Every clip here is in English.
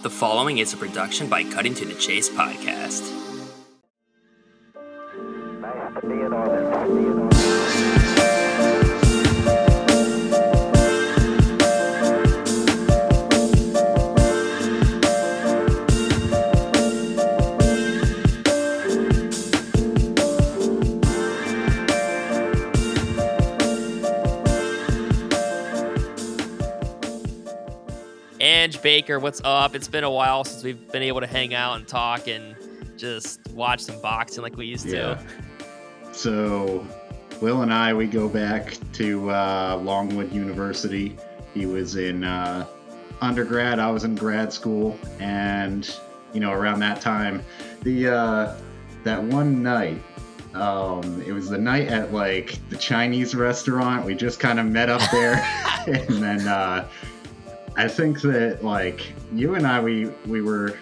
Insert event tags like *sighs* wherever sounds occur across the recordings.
The following is a production by Cutting to the Chase podcast. Baker, what's up? It's been a while since we've been able to hang out and talk and just watch some boxing like we used Yeah. to. So, Will and I, we go back to uh, Longwood University. He was in uh, undergrad, I was in grad school, and you know, around that time, the uh, that one night, um, it was the night at like the Chinese restaurant. We just kind of met up there, *laughs* *laughs* and then uh, I think that like you and I, we we were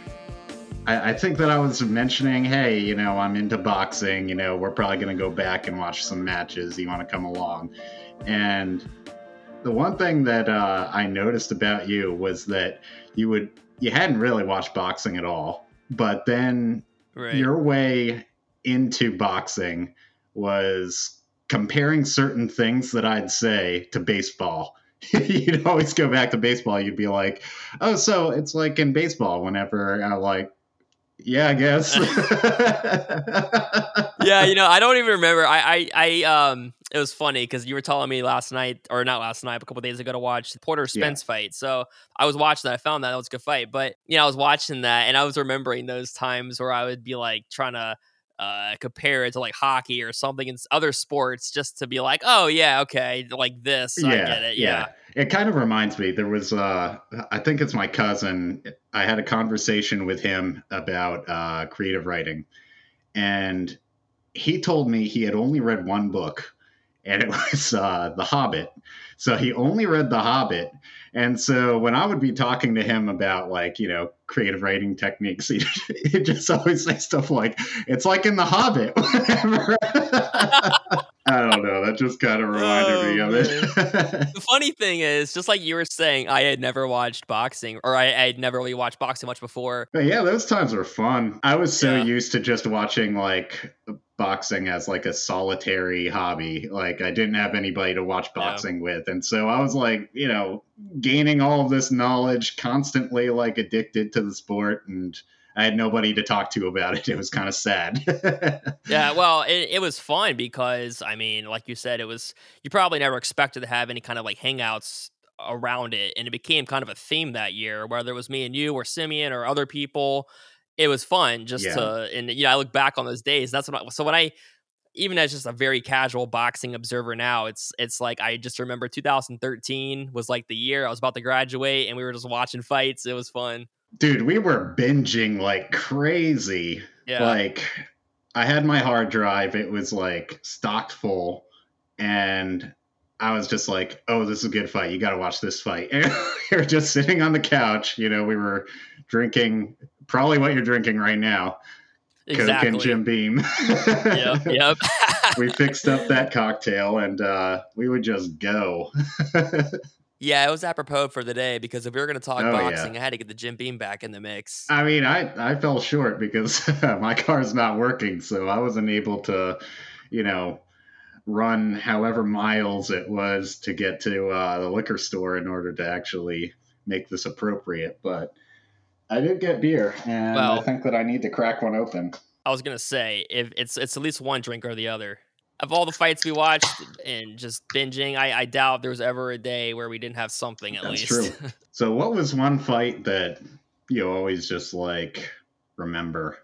I, I think that I was mentioning, hey, you know, I'm into boxing. You know, we're probably going to go back and watch some matches. You want to come along? And the one thing that uh, I noticed about you was that you would you hadn't really watched boxing at all, but then Right. your way into boxing was comparing certain things that I'd say to baseball. *laughs* You'd always go back to baseball. You'd be like, "Oh, so it's like in baseball." Whenever I'm like, "Yeah, I guess." *laughs* yeah, you know, I don't even remember. I, I, I um, it was funny because you were telling me last night, or not last night, but a couple days ago to watch the Porter Spence fight. So I was watching that. I found that that was a good fight. But you know, I was watching that, and I was remembering those times where I would be like trying to uh compare it to like hockey or something in other sports, just to be like, oh yeah, okay, like this, I get it. Yeah, It kind of reminds me. There was, uh, I think it's my cousin. I had a conversation with him about uh, creative writing, and he told me he had only read one book, and it *laughs* was uh, The Hobbit. So he only read The Hobbit, and so when I would be talking to him about like you know creative writing techniques, *laughs* he he'd just always say stuff like, "It's like in The Hobbit." *laughs* I don't know. That just kind of reminded me Oh, of it. The funny thing is, just like you were saying, I had never watched boxing, or I, I had never really watched boxing much before. But yeah, those times were fun. I was so Yeah. used to just watching like boxing as like a solitary hobby. Like I didn't have anybody to watch Yeah. boxing with. And so I was like, you know, gaining all of this knowledge, constantly like addicted to the sport and I had nobody to talk to about it. It was kind of sad. *laughs* Yeah, well, it, it was fun because I mean, like you said, it was you probably never expected to have any kind of like hangouts around it, and it became kind of a theme that year, whether it was me and you or Simeon or other people. It was fun just Yeah. to, and you know, I look back on those days. That's what. I, so when I, even as just a very casual boxing observer now, it's it's like I just remember 2013 was like the year I was about to graduate, and we were just watching fights. It was fun. Dude, we were binging like crazy. Yeah, Like, I had my hard drive, it was like stocked full, and I was just like, oh, this is a good fight. You got to watch this fight. *laughs* And we were just sitting on the couch. You know, we were drinking probably what you're drinking right now exactly. Coke and Jim Beam. Yep, yep. *laughs* we fixed up that cocktail and uh, we would just go. *laughs* Yeah, it was apropos for the day because if we were going to talk Oh, yeah. boxing, I had to get the Jim Beam back in the mix. I mean, I, I fell short because *laughs* my car's not working, so I wasn't able to, you know, run however miles it was to get to uh, the liquor store in order to actually make this appropriate. But I did get beer, and Well- I think that I need to crack one open. I was going to say if it's it's at least one drink or the other. Of all the fights we watched and just binging, I, I doubt there was ever a day where we didn't have something at That's least. true. *laughs* So, what was one fight that you always just like remember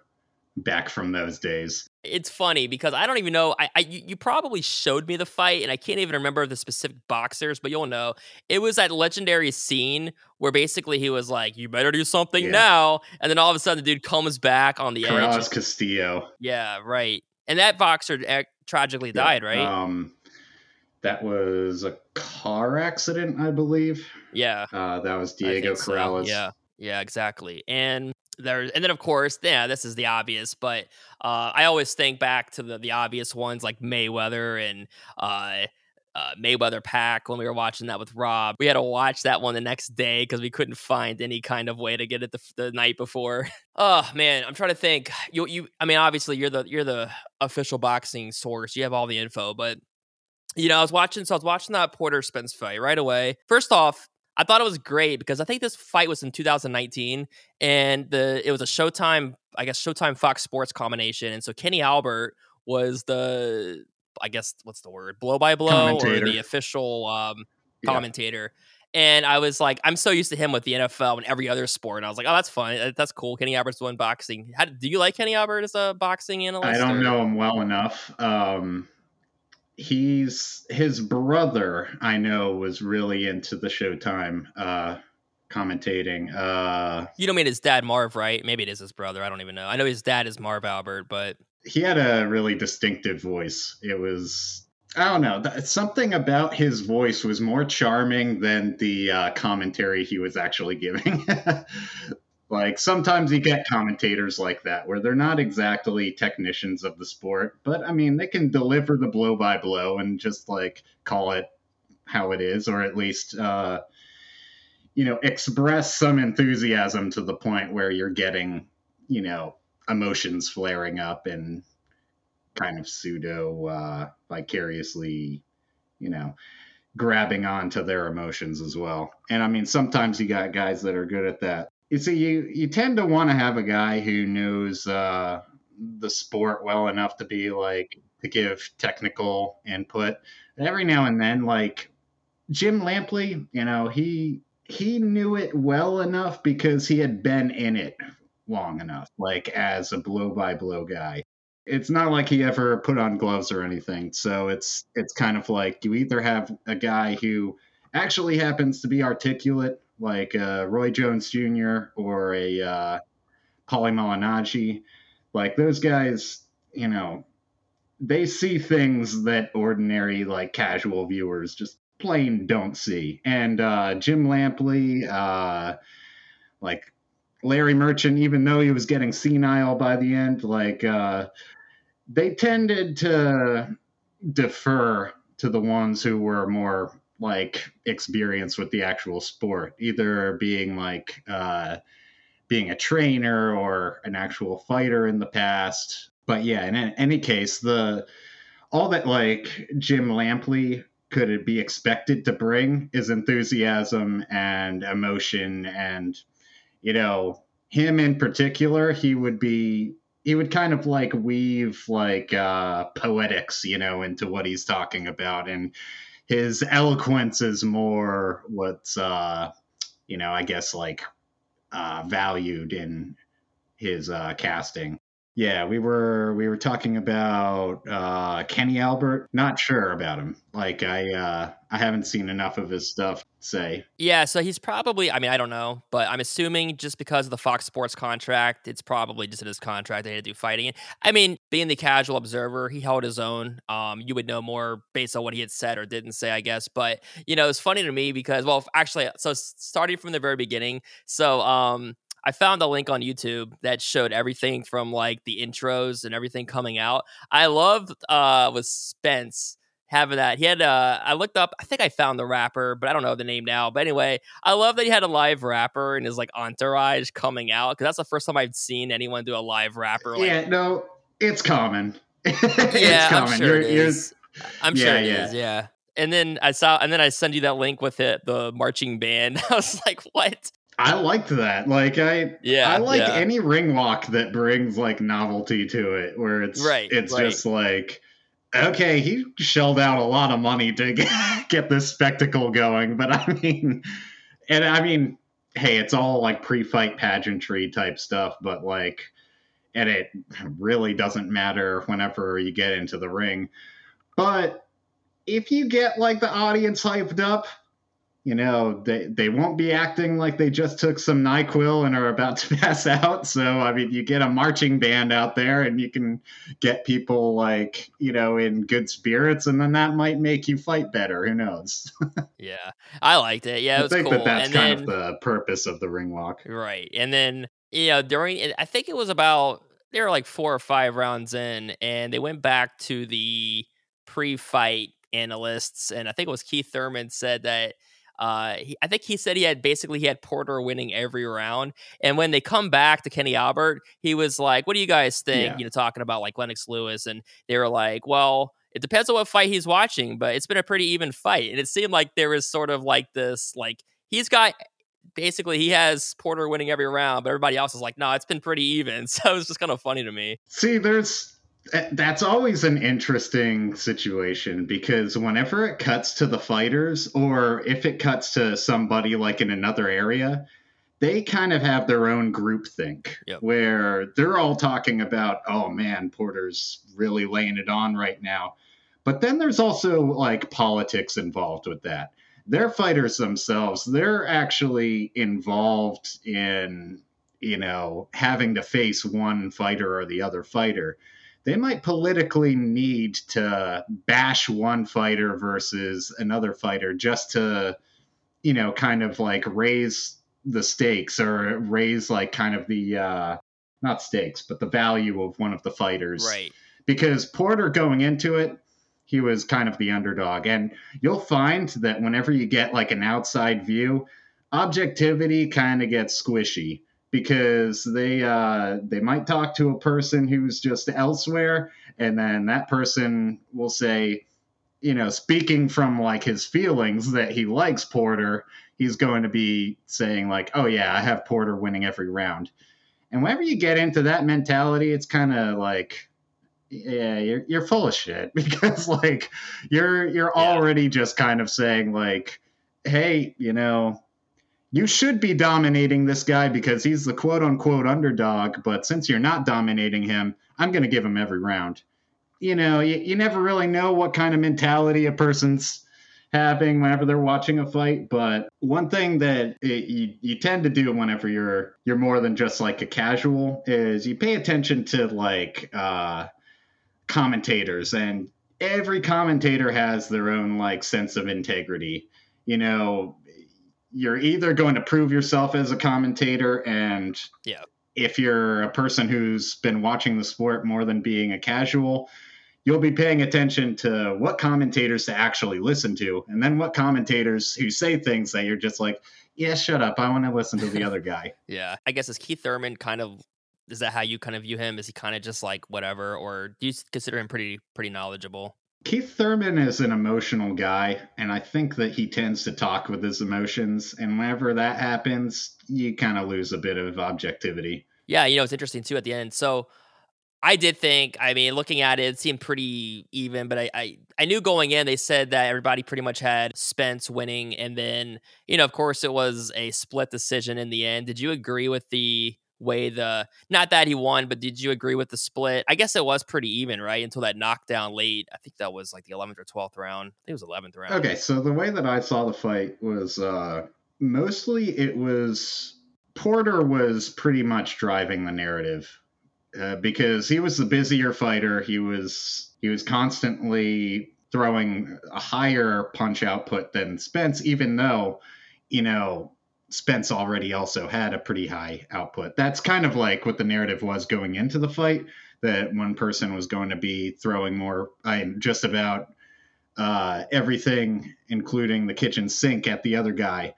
back from those days? it's funny because I don't even know. I, I you, probably showed me the fight, and I can't even remember the specific boxers, but you'll know. It was that legendary scene where basically he was like, "You better do something Yeah. now," and then all of a sudden the dude comes back on the edge. Corrales Castillo. Yeah, right. And that boxer eh, tragically Yeah. died, right? Um, that was a car accident, I believe. yeah. Uh, that was Diego think so. Corrales. Yeah, yeah, exactly. And there, and then of course, yeah, this is the obvious, but uh, I always think back to the the obvious ones like Mayweather and uh, uh, Mayweather pack when we were watching that with Rob. We had to watch that one the next day because we couldn't find any kind of way to get it the, the night before. *laughs* oh man, I'm trying to think. You you I mean obviously you're the you're the official boxing source. You have all the info, but you know, I was watching so I was watching that Porter Spence fight right away. First off, I thought it was great because I think this fight was in 2019 and the it was a Showtime, I guess Showtime Fox Sports combination. And so Kenny Albert was the I guess what's the word blow by blow or the official um, commentator. Yeah. And I was like, I'm so used to him with the NFL and every other sport. And I was like, oh, that's fun. That's cool. Kenny Albert's doing boxing. How, do you like Kenny Albert as a boxing analyst? I don't or? know him well enough. Um, he's his brother. I know was really into the Showtime uh, commentating. Uh, you don't mean his dad, Marv, right? Maybe it is his brother. I don't even know. I know his dad is Marv Albert, but he had a really distinctive voice. It was I don't know. Something about his voice was more charming than the uh, commentary he was actually giving. *laughs* like sometimes you get commentators like that where they're not exactly technicians of the sport, but I mean they can deliver the blow by blow and just like call it how it is, or at least uh, you know express some enthusiasm to the point where you're getting you know emotions flaring up and kind of pseudo uh, vicariously, you know, grabbing onto their emotions as well. And I mean, sometimes you got guys that are good at that. You see, you you tend to want to have a guy who knows uh, the sport well enough to be like to give technical input. every now and then, like Jim Lampley, you know, he he knew it well enough because he had been in it long enough, like as a blow by blow guy. It's not like he ever put on gloves or anything. So it's it's kind of like you either have a guy who actually happens to be articulate, like uh, Roy Jones Jr. or a uh, Paulie Malignaggi. Like those guys, you know, they see things that ordinary, like casual viewers just plain don't see. And uh, Jim Lampley, uh, like Larry Merchant, even though he was getting senile by the end, like uh, they tended to defer to the ones who were more like experience with the actual sport, either being like uh, being a trainer or an actual fighter in the past. But yeah, in any case, the all that like Jim Lampley could be expected to bring is enthusiasm and emotion and you know, him in particular, he would be he would kind of like weave like uh poetics, you know, into what he's talking about and his eloquence is more what's uh you know, I guess like uh valued in his uh casting. Yeah, we were we were talking about uh, Kenny Albert. Not sure about him. Like I uh, I haven't seen enough of his stuff. Say. Yeah, so he's probably. I mean, I don't know, but I'm assuming just because of the Fox Sports contract, it's probably just in his contract they had to do fighting. I mean, being the casual observer, he held his own. Um, you would know more based on what he had said or didn't say, I guess. But you know, it's funny to me because, well, actually, so starting from the very beginning, so um I found a link on YouTube that showed everything from like the intros and everything coming out. I loved uh with Spence having that. He had uh I looked up, I think I found the rapper, but I don't know the name now. But anyway, I love that he had a live rapper and his like entourage coming out because that's the first time I've seen anyone do a live rapper. Like, yeah, no, it's common. *laughs* it's yeah, common. I'm sure you're, it is. I'm yeah, sure it yeah. is. Yeah. And then I saw, and then I send you that link with it, the marching band. *laughs* I was like, "What?" I liked that. Like I yeah, I like yeah. any ring walk that brings like novelty to it where it's right, it's right. just like okay, he shelled out a lot of money to *laughs* get, this spectacle going, but I mean and I mean, hey, it's all like pre-fight pageantry type stuff, but like and it really doesn't matter whenever you get into the ring. But if you get like the audience hyped up, you know they they won't be acting like they just took some nyquil and are about to *laughs* pass out. So i mean you get a marching band out there and you can get people like you know in good spirits and then that might make you fight better. Who knows? *laughs* Yeah i liked it. Yeah it i think cool. that that's and kind then, of the purpose of the ring walk. Right and then you know during i think it was about they were like four or five rounds in and they went back to the pre-fight analysts, and I think it was Keith Thurman said that uh, he, I think he said he had basically he had Porter winning every round, and when they come back to Kenny Albert, he was like, "What do you guys think?" Yeah. You know, talking about like Lennox Lewis, and they were like, "Well." It depends on what fight he's watching, but it's been a pretty even fight. And it seemed like there was sort of like this, like he's got basically he has Porter winning every round, but everybody else is like, no, it's been pretty even. *laughs* So it was just kind of funny to me. See, there's that's always an interesting situation because whenever it cuts to the fighters, or if it cuts to somebody like in another area, they kind of have their own group think Yep. where they're all talking about, oh man, Porter's really laying it on right now. But then there's also like politics involved with that. Their fighters themselves, they're actually involved in you know, having to face one fighter or the other fighter, they might politically need to bash one fighter versus another fighter just to, you know, kind of like raise the stakes or raise like kind of the, uh, not stakes, but the value of one of the fighters. Right. Because Porter going into it, he was kind of the underdog. And you'll find that whenever you get like an outside view, objectivity kind of gets squishy because they uh, they might talk to a person who's just elsewhere, and then that person will say, you know, speaking from like his feelings that he likes Porter, he's going to be saying like, "Oh yeah, I have Porter winning every round." And whenever you get into that mentality, it's kind of like, yeah, you're you're full of shit *laughs* because like you're you're Yeah. already just kind of saying like, hey, you know, you should be dominating this guy because he's the quote unquote underdog, but since you're not dominating him, I'm going to give him every round. You know, you, you never really know what kind of mentality a person's having whenever they're watching a fight, but one thing that it, you, you tend to do whenever you're you're more than just like a casual is you pay attention to like uh commentators and every commentator has their own like sense of integrity. You know, you're either going to prove yourself as a commentator and Yeah. if you're a person who's been watching the sport more than being a casual you'll be paying attention to what commentators to actually listen to and then what commentators who say things that you're just like yeah shut up i want to listen to the *laughs* other guy Yeah. I guess is Keith Thurman kind of is that how you kind of view him? Is he kind of just like whatever, or do you consider him pretty pretty knowledgeable? Keith Thurman is an emotional guy, and I think that he tends to talk with his emotions. And whenever that happens, you kind of lose a bit of objectivity. Yeah, you know, it's interesting too at the end. So I did think, I mean, looking at it, it seemed pretty even, but I, I, I knew going in, they said that everybody pretty much had Spence winning. And then, you know, of course, it was a split decision in the end. Did you agree with the way the, not that he won, but did you agree with the split? I guess it was pretty even, right? Until that knockdown late. I think that was like the 11th or 12th round. I think it was 11th round. Okay, so the way that I saw the fight was uh, mostly it was Porter was pretty much driving the narrative uh, because he was the busier fighter. He was he was constantly throwing a higher punch output than Spence, even though you know Spence already also had a pretty high output. That's kind of like what the narrative was going into the fight. That one person was going to be throwing more, I just about uh, everything, including the kitchen sink, at the other guy.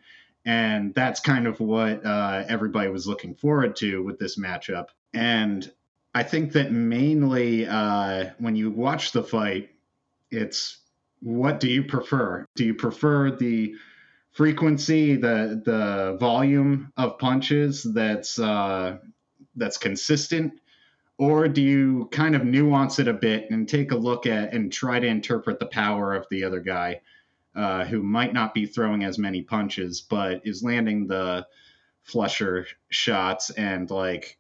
And that's kind of what uh, everybody was looking forward to with this matchup. And I think that mainly uh, when you watch the fight, it's what do you prefer? Do you prefer the frequency, the the volume of punches that's uh, that's consistent, or do you kind of nuance it a bit and take a look at and try to interpret the power of the other guy uh, who might not be throwing as many punches but is landing the flusher shots and like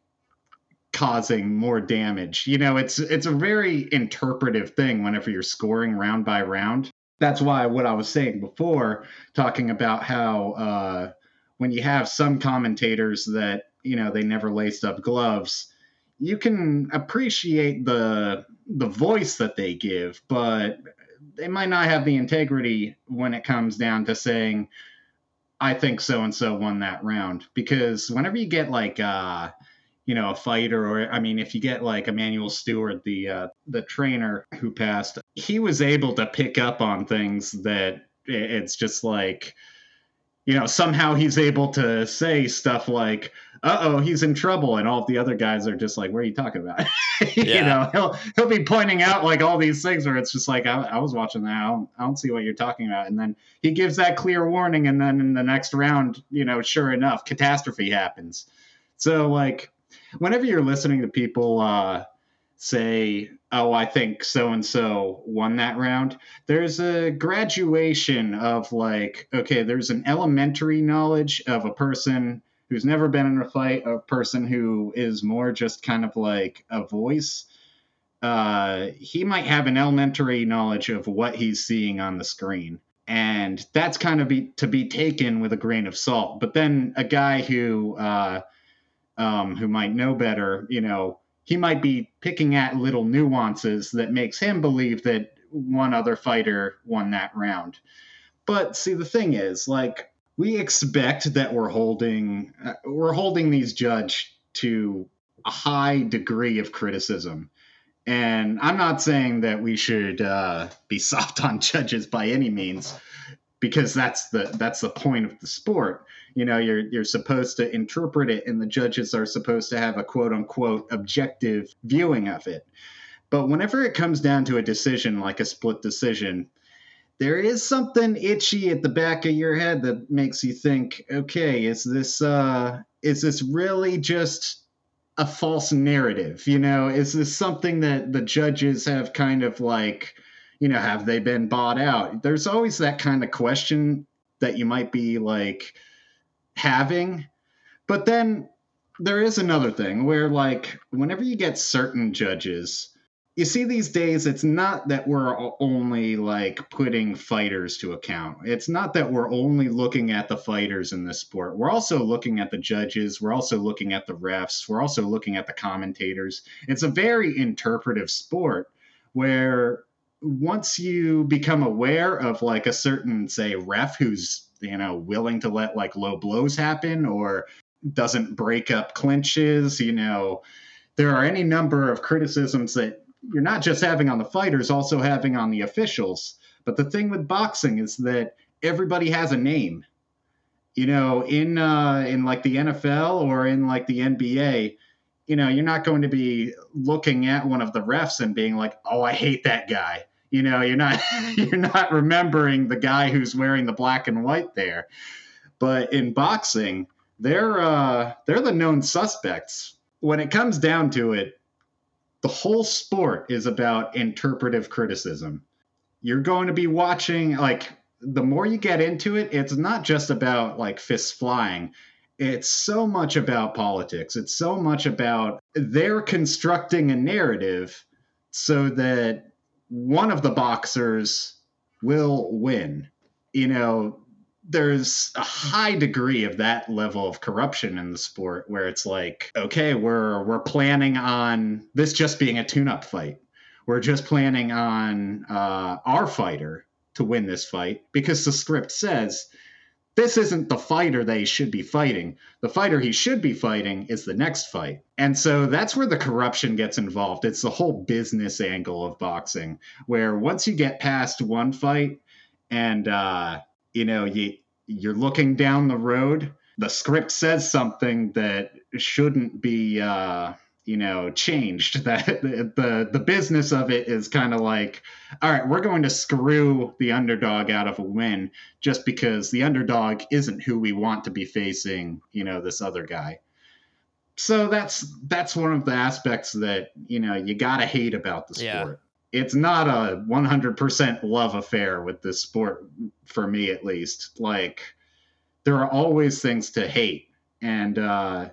causing more damage? You know it's it's a very interpretive thing whenever you're scoring round by round that's why what i was saying before talking about how uh, when you have some commentators that you know they never laced up gloves you can appreciate the the voice that they give, but they might not have the integrity when it comes down to saying, "I think so and so won that round." Because whenever you get like uh, you know a fighter or i mean if you get like Emanuel Steward the uh, the trainer who passed he was able to pick up on things that it's just like you know somehow he's able to say stuff like uh-oh he's in trouble and all of the other guys are just like what are you talking about? *laughs* You Yeah. know he'll he'll be pointing out like all these things where it's just like i, I was watching that. I don't, I don't see what you're talking about. And then he gives that clear warning and then in the next round you know sure enough catastrophe happens. So like whenever you're listening to people uh, say, "Oh, I think so and so won that round," there's a graduation of like, okay, there's an elementary knowledge of a person who's never been in a fight, a person who is more just kind of like a voice. Uh, he might have an elementary knowledge of what he's seeing on the screen. And that's kind of be, to be taken with a grain of salt. But then a guy who uh, um, who might know better, you know, he might be picking at little nuances that makes him believe that one other fighter won that round. But see, the thing is, like, we expect that we're holding uh, we're holding these judge to a high degree of criticism. And I'm not saying that we should uh, be *laughs* soft on judges by any means, because that's the that's the point of the sport you know you're you're supposed to interpret it and the judges are supposed to have a quote unquote objective viewing of it. But whenever it comes down to a decision like a split decision there is something itchy at the back of your head that makes you think okay is this uh is this really just a false narrative? You know is this something that the judges have kind of like you know have they been bought out? There's always that kind of question that you might be like having. But then there is another thing where, like, whenever you get certain judges, you see these days, it's not that we're only like putting fighters to account. It's not that we're only looking at the fighters in this sport. We're also looking at the judges. We're also looking at the refs. We're also looking at the commentators. It's a very interpretive sport where once you become aware of like a certain, say, ref who's you know willing to let like low blows happen or doesn't break up clinches you know. There are any number of criticisms that you're not just having on the fighters also having on the officials. But the thing with boxing is that everybody has a name. You know in uh in like the NFL or in like the NBA you know you're not going to be looking at one of the refs and being like oh I hate that guy you know you're not *laughs* *laughs* you're not remembering the guy who's wearing the black and white there. But in boxing they're uh they're the known suspects. When it comes down to it the whole sport is about interpretive criticism. You're going to be watching like the more you get into it it's not just about like fists flying. It's so much about politics. It's so much about they're constructing a narrative so that one of the boxers will win. You know, there's a high degree of that level of corruption in the sport where it's like, okay, we're we're planning on this just being a tune-up fight. We're just planning on uh, our fighter to win this fight because the script says this isn't the fighter they should be fighting. The fighter he should be fighting is the next fight. And so that's where the corruption gets involved. It's the whole business angle of boxing, where once you get past one fight and uh, you know, you you're looking down the road, the script says something that shouldn't be uh you know changed. *laughs* That the the, the business of it is kind of like all right we're going to screw the underdog out of a win just because the underdog isn't who we want to be facing you know this other guy. So that's that's one of the aspects that you know you gotta hate about the Yeah. sport. It's not a 100% love affair with this sport for me at least. Like there are always things to hate. And uh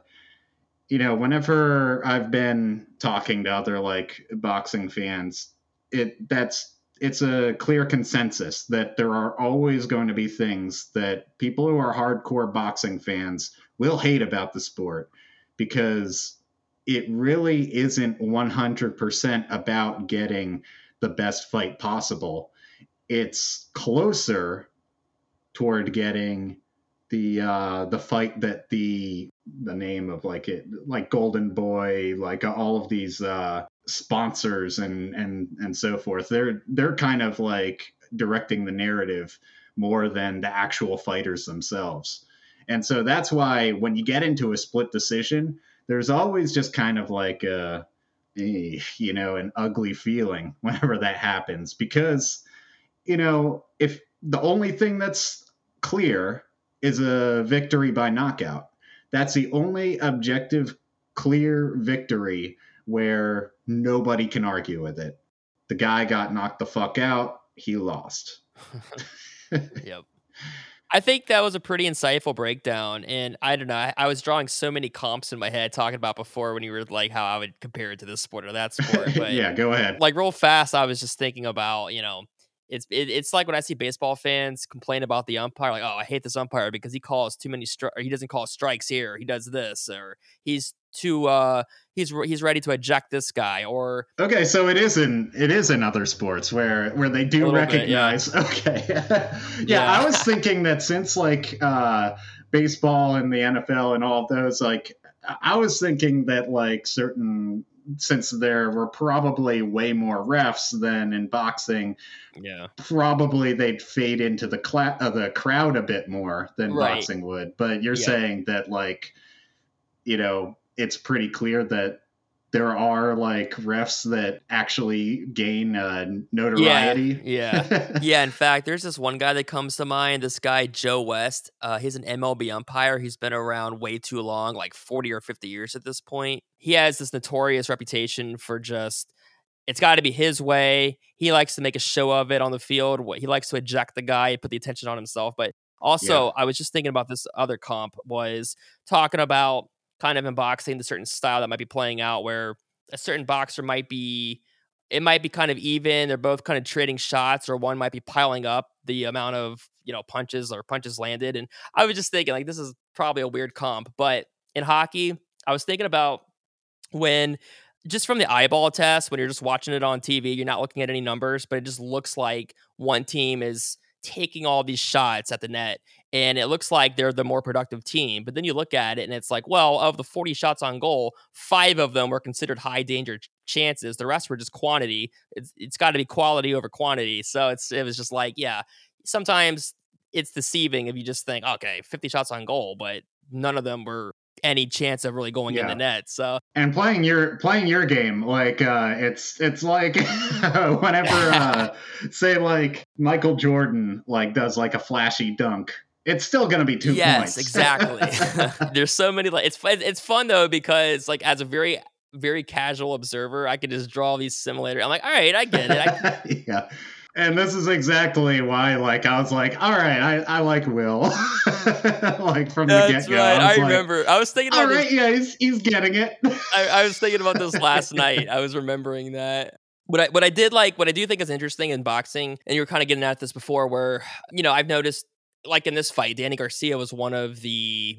you know whenever i've been talking to other like boxing fans it that's it's a clear consensus that there are always going to be things that people who are hardcore boxing fans will hate about the sport because it really isn't 100% about getting the best fight possible. It's closer toward getting the uh the fight that the the name of like it like golden boy like all of these uh sponsors and and and so forth they're they're kind of like directing the narrative more than the actual fighters themselves and so that's why when you get into a split decision there's always just kind of like a eh, you know an ugly feeling *laughs* whenever that happens because you know if the only thing that's clear is a victory by knockout. That's the only objective, clear victory where nobody can argue with it. The guy got knocked the fuck out. He lost. *laughs* yep. I think that was a pretty insightful breakdown. And I don't know, I, I, was drawing so many comps in my head talking about before when you were like how I would compare it to this sport or that sport. *laughs* But yeah, go ahead. Like real fast, I was just thinking about, you know, it's it, it's like when I see baseball fans complain about the umpire, like, oh, I hate this umpire because he calls too many stri- or he doesn't call strikes here, he does this, or he's too uh he's he's ready to eject this guy or okay so it is in it is in other sports where where they do recognize bit, yeah. *laughs* okay yeah, yeah, i was thinking that since like uh baseball and the nfl and all of those like i was thinking that like certain since there were probably way more refs than in boxing, yeah, probably they'd fade into the cla- uh, the crowd a bit more than right. boxing would. But you're yeah. saying that like, you know, it's pretty clear that there are like refs that actually gain uh, notoriety. Yeah, yeah, *laughs* yeah. In fact, there's this one guy that comes to mind. This guy Joe West. Uh, he's an MLB umpire. He's been around way too long, like 40 or 50 years at this point. He has this notorious reputation for just. It's got to be his way. He likes to make a show of it on the field. He likes to eject the guy, put the attention on himself. But also, yeah. I was just thinking about this other comp was talking about kind of in boxing the certain style that might be playing out where a certain boxer might be it might be kind of even they're both kind of trading shots or one might be piling up the amount of you know punches or punches landed and i was just thinking like this is probably a weird comp but in hockey i was thinking about when just from the eyeball test when you're just watching it on tv you're not looking at any numbers but it just looks like one team is taking all these shots at the net and it looks like they're the more productive team. But then you look at it and it's like, well, of the 40 shots on goal, five of them were considered high danger chances. The rest were just quantity. It's, it's got to be quality over quantity. So it's it was just like, yeah, sometimes it's deceiving if you just think, okay, 50 shots on goal, but none of them were any chance of really going yeah. in the net. So and playing your playing your game, like uh, it's it's like *laughs* whenever *laughs* uh, say like Michael Jordan like does like a flashy dunk. It's still gonna be two yes, points. *laughs* exactly. *laughs* There's so many like it's it's fun though because like as a very very casual observer, I could just draw these simulators. I'm like, all right, I get it. I- *laughs* yeah and this is exactly why like i was like all right i, I like will like from the get-go right. i, I remember i was thinking all right this, yeah he's, he's getting it I, I was thinking about this last night i was remembering that what I what I did like what I do think is interesting in boxing, and you were kind of getting at this before, where you know I've noticed like in this fight, Danny Garcia was one of the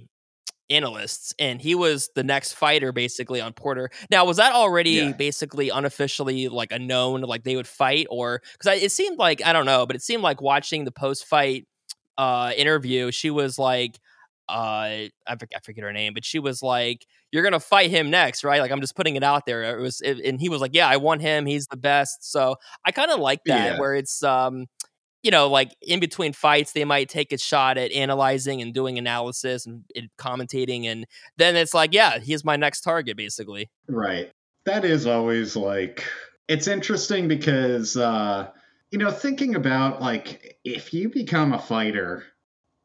analysts and he was the next fighter basically on Porter. Now, was that already yeah. basically unofficially like a known like they would fight or cuz it seemed like I don't know, but it seemed like watching the post-fight uh interview, she was like uh I forget, I forget her name, but she was like you're going to fight him next, right? Like I'm just putting it out there. It was it, and he was like, "Yeah, I want him. He's the best." So, I kind of like that yeah. where it's um you know, like in between fights, they might take a shot at analyzing and doing analysis and, and, commentating. And then it's like, yeah, he's my next target, basically. Right. That is always like, it's interesting because, uh, you know, thinking about like if you become a fighter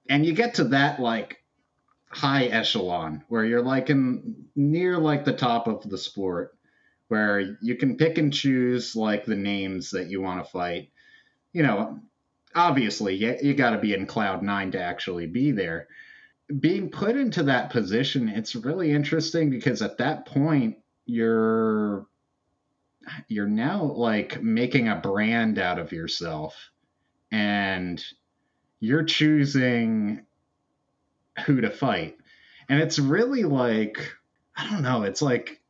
and you get to that like high echelon where you're like in near like the top of the sport, where you can pick and choose like the names that you want to fight. You know, obviously you, you got to be in cloud nine to actually be there. Being put into that position it's really interesting because at that point you're you're now like making a brand out of yourself and you're choosing who to fight. And it's really like i don't know it's like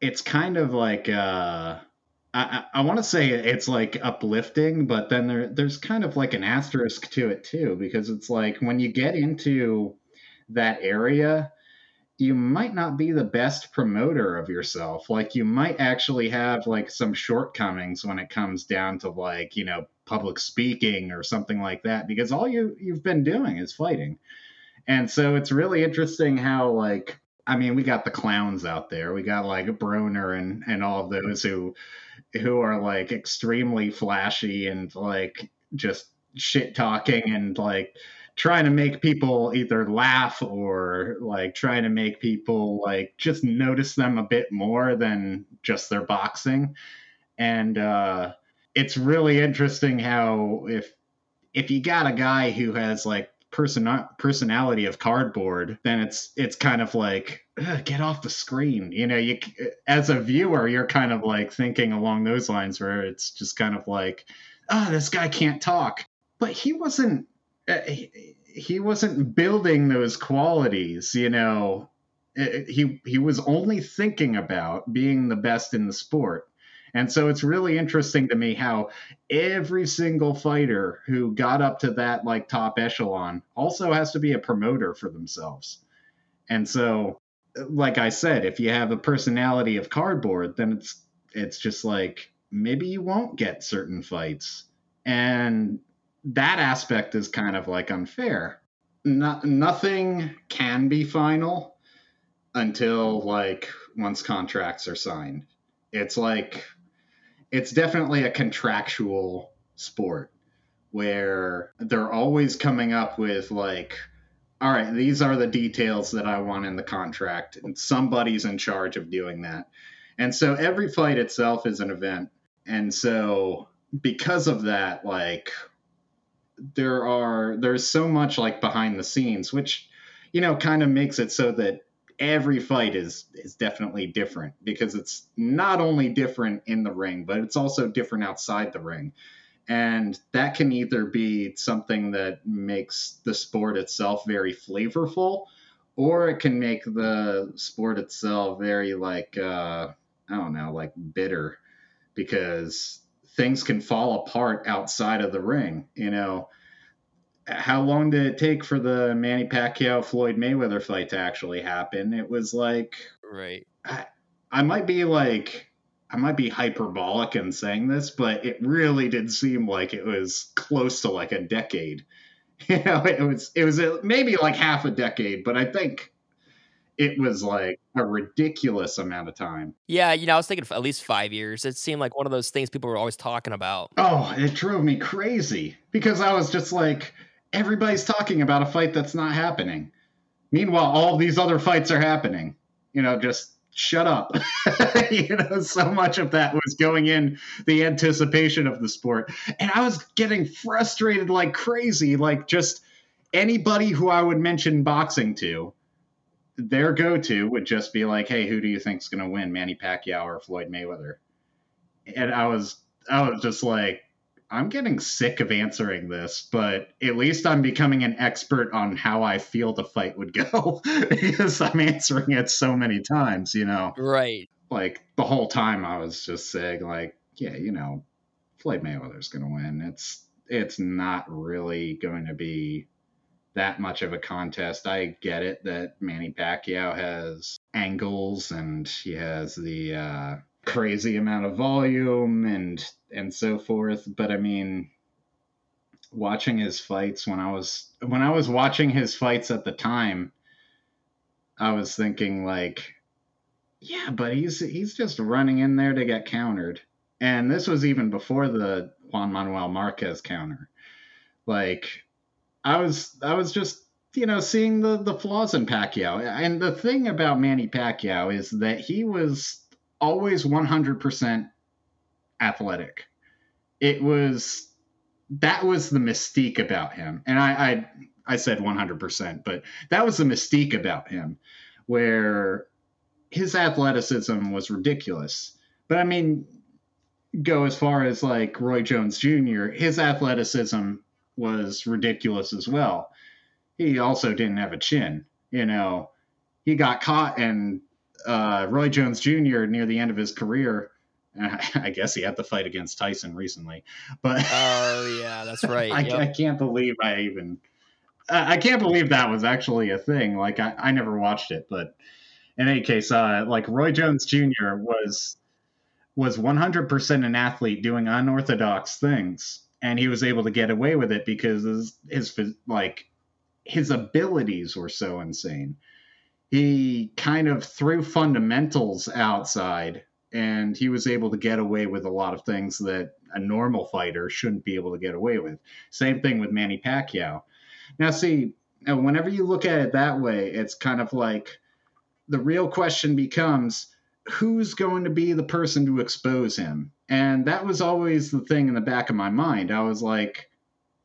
it's kind of like uh I, I want to say it's like uplifting, but then there, there's kind of like an asterisk to it too, because it's like when you get into that area, you might not be the best promoter of yourself. Like you might actually have like some shortcomings when it comes down to like, you know, public speaking or something like that because all you you've been doing is fighting. And so it's really interesting how like I mean, we got the clowns out there. We got like Broner and and all of those who who are like extremely flashy and like just shit talking and like trying to make people either laugh or like trying to make people like just notice them a bit more than just their boxing and uh it's really interesting how if if you got a guy who has like person personality of cardboard then it's it's kind of like get off the screen. You know you as a viewer you're kind of like thinking along those lines where it's just kind of like oh this guy can't talk. But he wasn't uh, he, wasn't building those qualities you know. He he was only thinking about being the best in the sport and so it's really interesting to me how every single fighter who got up to that like top echelon also has to be a promoter for themselves. And so like I said, if you have a personality of cardboard, then it's it's just like maybe you won't get certain fights. And that aspect is kind of like unfair. Not, nothing can be final until like once contracts are signed. It's like it's definitely a contractual sport where they're always coming up with like all right these are the details that i want in the contract. And somebody's in charge of doing that. And so every fight itself is an event. And so because of that like there are there's so much like behind the scenes which you know kind of makes it so that every fight is is definitely different because it's not only different in the ring but it's also different outside the ring. And that can either be something that makes the sport itself very flavorful or it can make the sport itself very like uh i don't know like bitter because things can fall apart outside of the ring you know how long did it take for the Manny Pacquiao Floyd Mayweather fight to actually happen? It was like right. I, I might be like I might be hyperbolic in saying this, but it really did seem like it was close to like a decade. *laughs* You know, it was it was a, maybe like half a decade, but I think it was like a ridiculous amount of time. Yeah, you know, I was thinking at least five years. It seemed like one of those things people were always talking about. Oh, it drove me crazy because I was just like, everybody's talking about a fight that's not happening. Meanwhile, all these other fights are happening. You know, just shut up. *laughs* you know, so much of that was going in the anticipation of the sport. And I was getting frustrated like crazy. Like, just anybody who I would mention boxing to, their go to would just be like, hey, who do you think's going to win, Manny Pacquiao or Floyd Mayweather? And I was, I was just like, I'm getting sick of answering this, but at least I'm becoming an expert on how I feel the fight would go *laughs* because I'm answering it so many times, you know. Right. Like the whole time I was just saying like, yeah, you know, Floyd Mayweather's going to win. It's it's not really going to be that much of a contest. I get it that Manny Pacquiao has angles and he has the uh crazy amount of volume and and so forth. But I mean, watching his fights when I was when I was watching his fights at the time, I was thinking like, yeah, but he's he's just running in there to get countered. And this was even before the Juan Manuel Marquez counter. Like, I was I was just you know seeing the the flaws in Pacquiao. And the thing about Manny Pacquiao is that he was always 100% athletic. It was that was the mystique about him. And I I, I said 100%, but that was the mystique about him where his athleticism was ridiculous. But I mean, go as far as like Roy Jones Jr., his athleticism was ridiculous as well. He also didn't have a chin, you know. He got caught and uh, Roy Jones Jr. near the end of his career. *laughs* I guess he had the fight against Tyson recently, but oh yeah, that's *laughs* right. I, yep. I, can't believe I even I can't believe that was actually a thing. Like I, I never watched it, but in any case, uh, like Roy Jones Jr. was was 100% an athlete doing unorthodox things, and he was able to get away with it because his, his like his abilities were so insane. He kind of threw fundamentals outside, and he was able to get away with a lot of things that a normal fighter shouldn't be able to get away with. Same thing with Manny Pacquiao. Now, see, whenever you look at it that way, it's kind of like the real question becomes who's going to be the person to expose him? And that was always the thing in the back of my mind. I was like,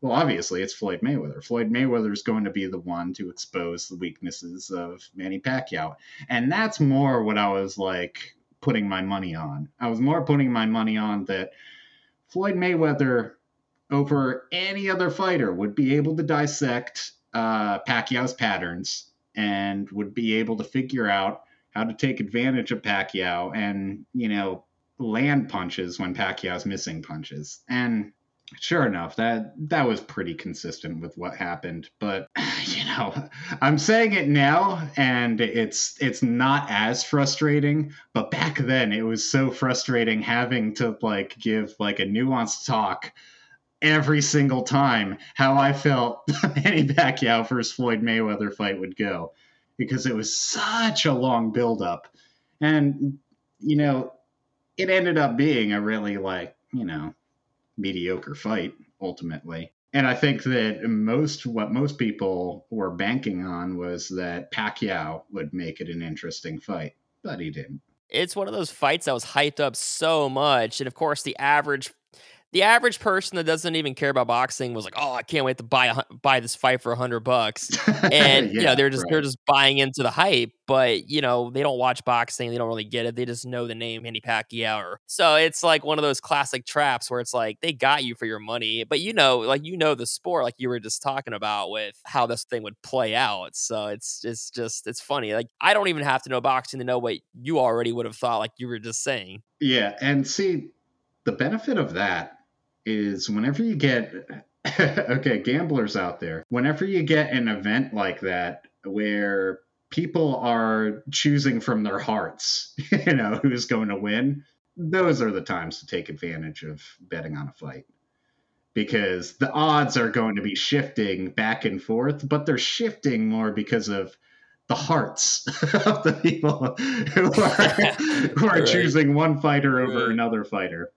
well, obviously it's Floyd Mayweather. Floyd Mayweather is going to be the one to expose the weaknesses of Manny Pacquiao. And that's more what I was like putting my money on. I was more putting my money on that Floyd Mayweather over any other fighter would be able to dissect uh, Pacquiao's patterns and would be able to figure out how to take advantage of Pacquiao and, you know, land punches when Pacquiao's missing punches. And sure enough, that that was pretty consistent with what happened. But *sighs* you know, I'm saying it now and it's it's not as frustrating, but back then it was so frustrating having to like give like a nuanced talk every single time how I felt *laughs* Manny Pacquiao versus Floyd Mayweather fight would go because it was such a long buildup. And, you know, it ended up being a really, like, you know, mediocre fight ultimately. And I think that most what most people were banking on was that Pacquiao would make it an interesting fight, but he didn't. It's one of those fights that was hyped up so much, and of course, the average the average person that doesn't even care about boxing was like, "Oh, I can't wait to buy a, buy this fight for a hundred bucks," *laughs* and you know they're just right. they're just buying into the hype. But you know they don't watch boxing, they don't really get it. They just know the name Manny Pacquiao. Or, so it's like one of those classic traps where it's like they got you for your money, but you know, like you know the sport, like you were just talking about with how this thing would play out. So it's it's just it's funny. Like I don't even have to know boxing to know what you already would have thought, like you were just saying. Yeah, and see the benefit of that is whenever you get *laughs* okay, gamblers out there, whenever you get an event like that where people are choosing from their hearts, *laughs* you know, who's going to win, those are the times to take advantage of betting on a fight. Because the odds are going to be shifting back and forth, but they're shifting more because of the hearts *laughs* of the people who are, who are right. choosing one fighter over right. another fighter.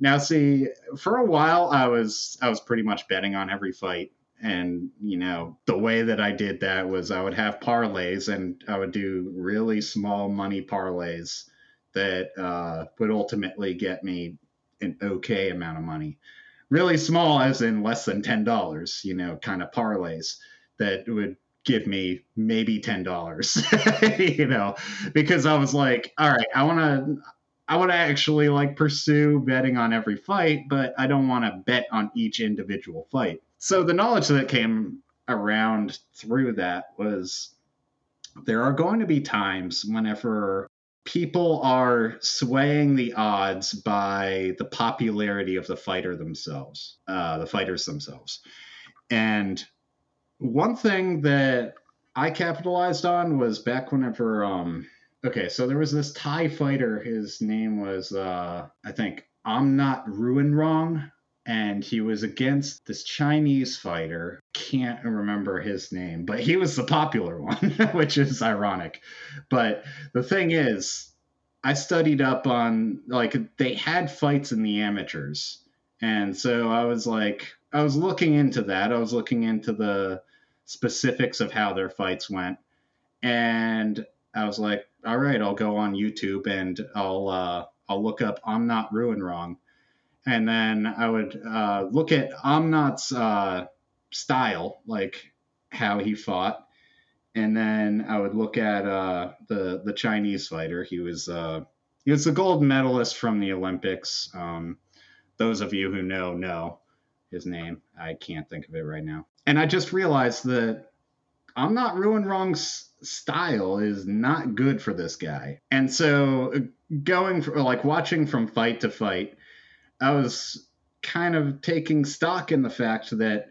Now, see, for a while, I was I was pretty much betting on every fight, and you know the way that I did that was I would have parlays, and I would do really small money parlays that uh, would ultimately get me an okay amount of money. Really small, as in less than ten dollars. You know, kind of parlays that would give me maybe ten dollars. *laughs* you know, because I was like, all right, I want to I would actually like pursue betting on every fight, but I don't want to bet on each individual fight. So the knowledge that came around through that was there are going to be times whenever people are swaying the odds by the popularity of the fighter themselves, uh, the fighters themselves. And one thing that I capitalized on was back whenever um, Okay, so there was this Thai fighter. His name was, uh, I think, Amnat Ruenroeng, and he was against this Chinese fighter. Can't remember his name, but he was the popular one, *laughs* which is ironic. But the thing is, I studied up on like they had fights in the amateurs, and so I was like, I was looking into that. I was looking into the specifics of how their fights went, and I was like, all right, I'll go on YouTube and I'll uh, I'll look up Amnat Ruenroeng, and then I would uh, look at Amnat's uh, style, like how he fought, and then I would look at uh, the the Chinese fighter. He was uh, he was the gold medalist from the Olympics. Um, those of you who know know his name. I can't think of it right now. And I just realized that Amnat Ruenroeng's style is not good for this guy. And so going for like watching from fight to fight, I was kind of taking stock in the fact that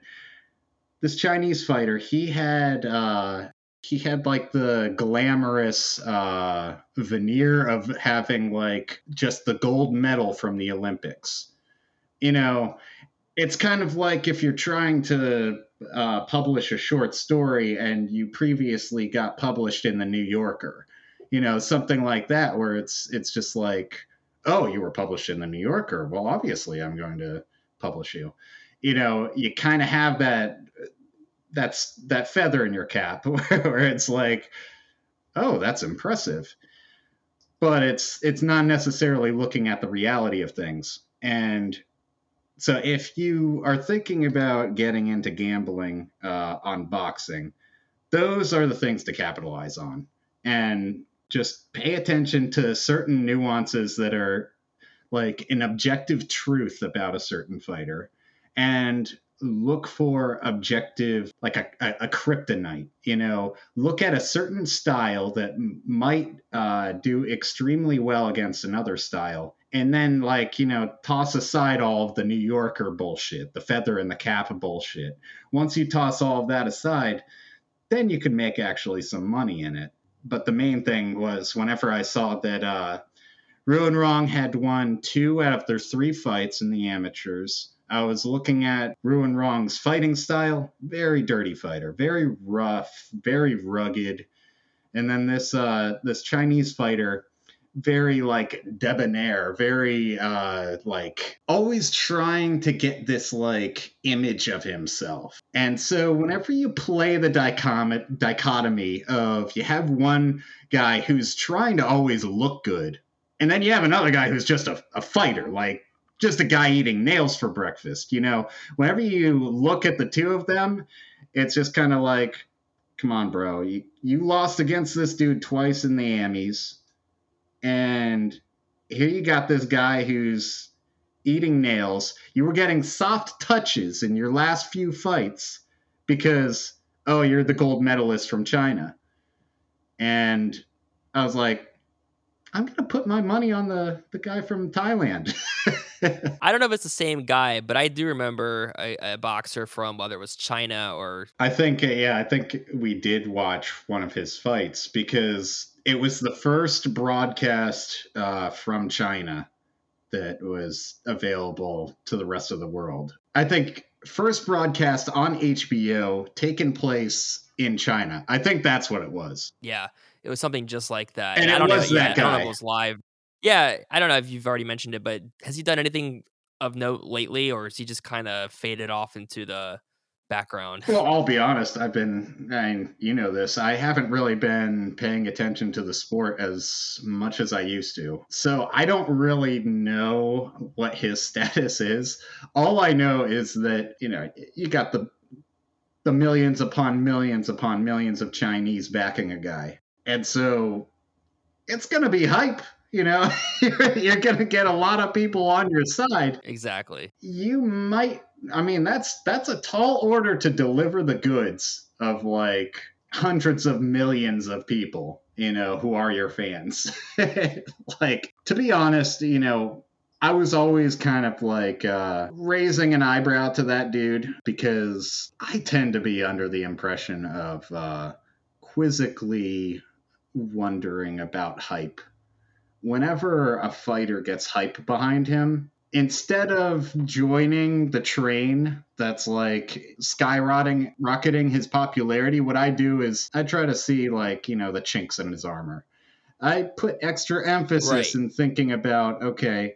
this Chinese fighter, he had uh, he had like the glamorous uh, veneer of having like just the gold medal from the Olympics. You know, it's kind of like if you're trying to uh, publish a short story and you previously got published in the New Yorker. You know, something like that, where it's it's just like, oh, you were published in the New Yorker. Well, obviously, I'm going to publish you. You know, you kind of have that that's that feather in your cap *laughs* where it's like, oh, that's impressive. But it's it's not necessarily looking at the reality of things. And so if you are thinking about getting into gambling uh, on boxing, those are the things to capitalize on. And just pay attention to certain nuances that are like an objective truth about a certain fighter and look for objective like a, a, a, kryptonite you know look at a certain style that m- might uh, do extremely well against another style and then like you know toss aside all of the new yorker bullshit the feather and the cap of bullshit once you toss all of that aside then you can make actually some money in it but the main thing was whenever i saw that uh Ruenroeng had won two out of their three fights in the amateurs I was looking at Ruenroeng's fighting style. Very dirty fighter, very rough, very rugged. And then this uh, this Chinese fighter, very like debonair, very uh, like always trying to get this like image of himself. And so whenever you play the dichom- dichotomy of you have one guy who's trying to always look good, and then you have another guy who's just a, a fighter, like just a guy eating nails for breakfast. You know, whenever you look at the two of them, it's just kind of like, come on, bro. You, you lost against this dude twice in the Emmys. And here you got this guy who's eating nails. You were getting soft touches in your last few fights because, oh, you're the gold medalist from China. And I was like, I'm gonna put my money on the the guy from Thailand. *laughs* I don't know if it's the same guy, but I do remember a, a, boxer from whether it was China or. I think yeah, I think we did watch one of his fights because it was the first broadcast uh, from China that was available to the rest of the world. I think first broadcast on HBO taken place in China. I think that's what it was. Yeah. It was something just like that. And, and I don't was know, that yeah, guy. I don't know if it was live. Yeah, I don't know if you've already mentioned it, but has he done anything of note lately, or is he just kind of faded off into the background? Well, I'll be honest. I've been, I mean, you know this. I haven't really been paying attention to the sport as much as I used to. So I don't really know what his *laughs* status is. All I know is that, you know, you got the the millions upon millions upon millions of Chinese backing a guy. And so it's going to be hype. You know, *laughs* you're, you're going to get a lot of people on your side. Exactly. You might, I mean, that's that's a tall order to deliver the goods of like hundreds of millions of people, you know, who are your fans. *laughs* like, to be honest, you know, I was always kind of like uh, raising an eyebrow to that dude because I tend to be under the impression of uh, quizzically wondering about hype. Whenever a fighter gets hype behind him, instead of joining the train that's like skyrocketing rocketing his popularity, what I do is I try to see like, you know, the chinks in his armor. I put extra emphasis Right. in thinking about, okay,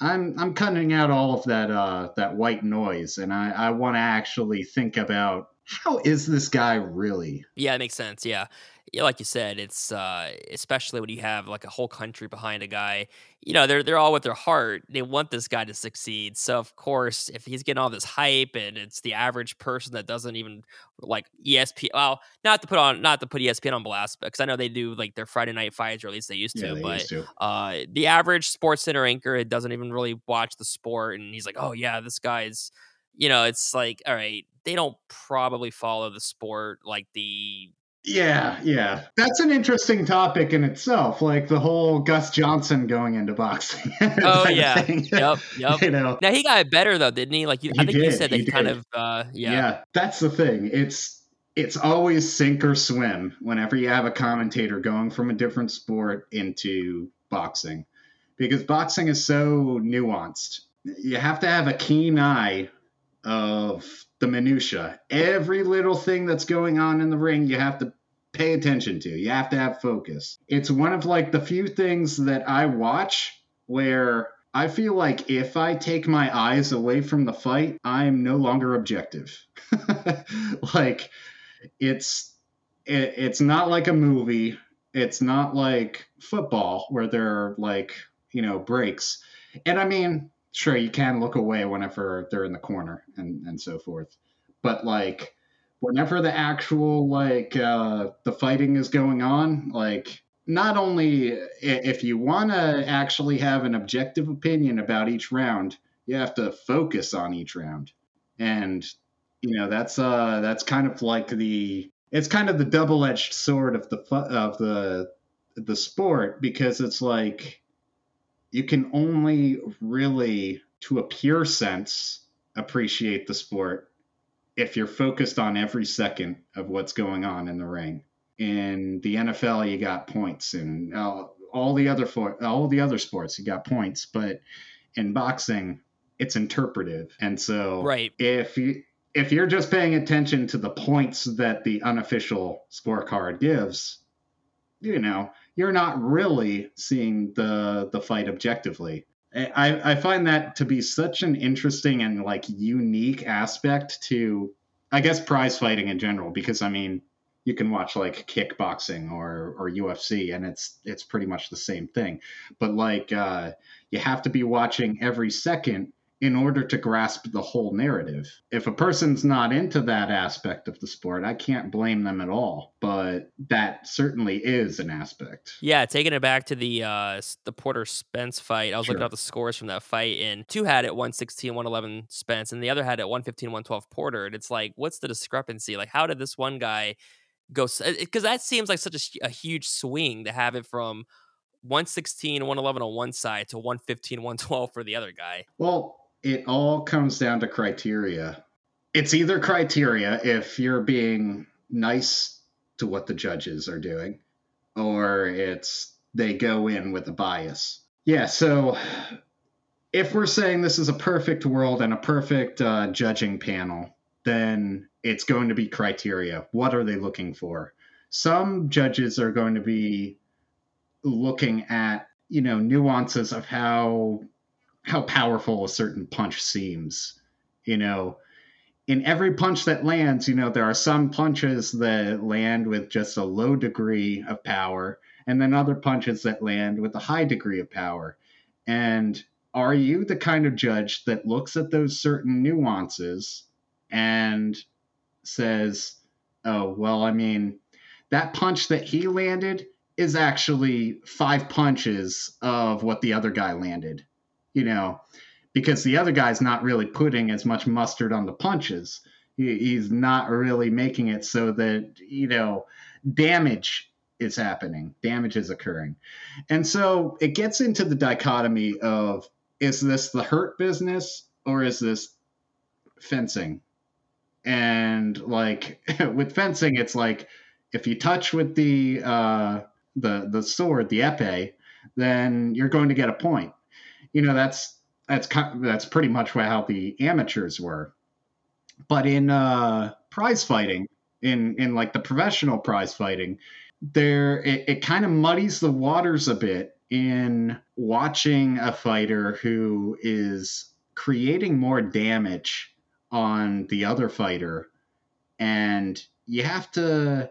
I'm I'm cutting out all of that uh that white noise and I, I wanna actually think about how is this guy really? Yeah, it makes sense. Yeah. Yeah, like you said, it's uh especially when you have like a whole country behind a guy, you know, they're they're all with their heart. They want this guy to succeed. So of course, if he's getting all this hype and it's the average person that doesn't even like ESPN well, not to put on not to put ESPN on blast, because I know they do like their Friday night fights, or at least they used to, Yeah, they but used to. uh the average SportsCenter anchor it doesn't even really watch the sport and he's like oh yeah this guy's you know it's like all right they don't probably follow the sport like the Yeah, yeah. That's an interesting topic in itself, like the whole Gus Johnson going into boxing. *laughs* Oh yeah, yep, yep. *laughs* you know, Now he got better though, didn't he? Like you, I He think you said that he he kind of, uh, yeah. yeah. that's the thing. It's it's always sink or swim whenever you have a commentator going from a different sport into boxing. Because boxing is so nuanced. You have to have a keen eye of the minutia. Every little thing that's going on in the ring, you have to pay attention to. You have to have focus. It's one of like the few things that I watch where I feel like if I take my eyes away from the fight, I'm no longer objective. *laughs* like it's it, it's not like a movie. It's not like football where there are like, you know, breaks. And I mean, sure you can look away whenever they're in the corner and and so forth. But like whenever the actual like uh the fighting is going on, like not only if you want to actually have an objective opinion about each round, you have to focus on each round. And you know, that's uh that's kind of like the it's kind of the double-edged sword of the of the the sport because it's like you can only really to a pure sense appreciate the sport if you're focused on every second of what's going on in the ring. In the NFL, you got points, and uh, all the other for all the other sports, you got points. But in boxing, it's interpretive, and so Right. if you if you're just paying attention to the points that the unofficial scorecard gives, you know, you're not really seeing the the fight objectively. I, I find that to be such an interesting and like unique aspect to I guess prize fighting in general, because I mean you can watch like kickboxing or or UFC and it's it's pretty much the same thing. But like uh you have to be watching every second in order to grasp the whole narrative. If a person's not into that aspect of the sport, I can't blame them at all. But that certainly is an aspect. Yeah, taking it back to the uh the Porter Spence fight, I was looking Sure. up the scores from that fight, and two had it 116, 111 Spence, and the other had it 115, 112 Porter. And it's like, what's the discrepancy? Like, how did this one guy go? Because that seems like such a, a huge swing to have it from 116, 111 on one side to 115, 112 for the other guy. Well, it all comes down to criteria. It's either criteria if you're being nice to what the judges are doing, or it's they go in with a bias. Yeah, so if we're saying this is a perfect world and a perfect uh, judging panel, then it's going to be criteria. What are they looking for? Some judges are going to be looking at, you know, nuances of how how powerful a certain punch seems. You know, in every punch that lands, you know, there are some punches that land with just a low degree of power, and then other punches that land with a high degree of power. And are you the kind of judge that looks at those certain nuances and says, oh, well, I mean, that punch that he landed is actually five punches of what the other guy landed? You know, because the other guy's not really putting as much mustard on the punches. He, he's not really making it so that, you know, damage is happening, damage is occurring. And so it gets into the dichotomy of is this the hurt business or is this fencing? And like *laughs* with fencing, it's like if you touch with the uh, the the sword, the epee, then you're going to get a point you know that's that's that's pretty much how the amateurs were. But in uh prize fighting in in like the professional prize fighting there it, it kind of muddies the waters a bit in watching a fighter who is creating more damage on the other fighter. And you have to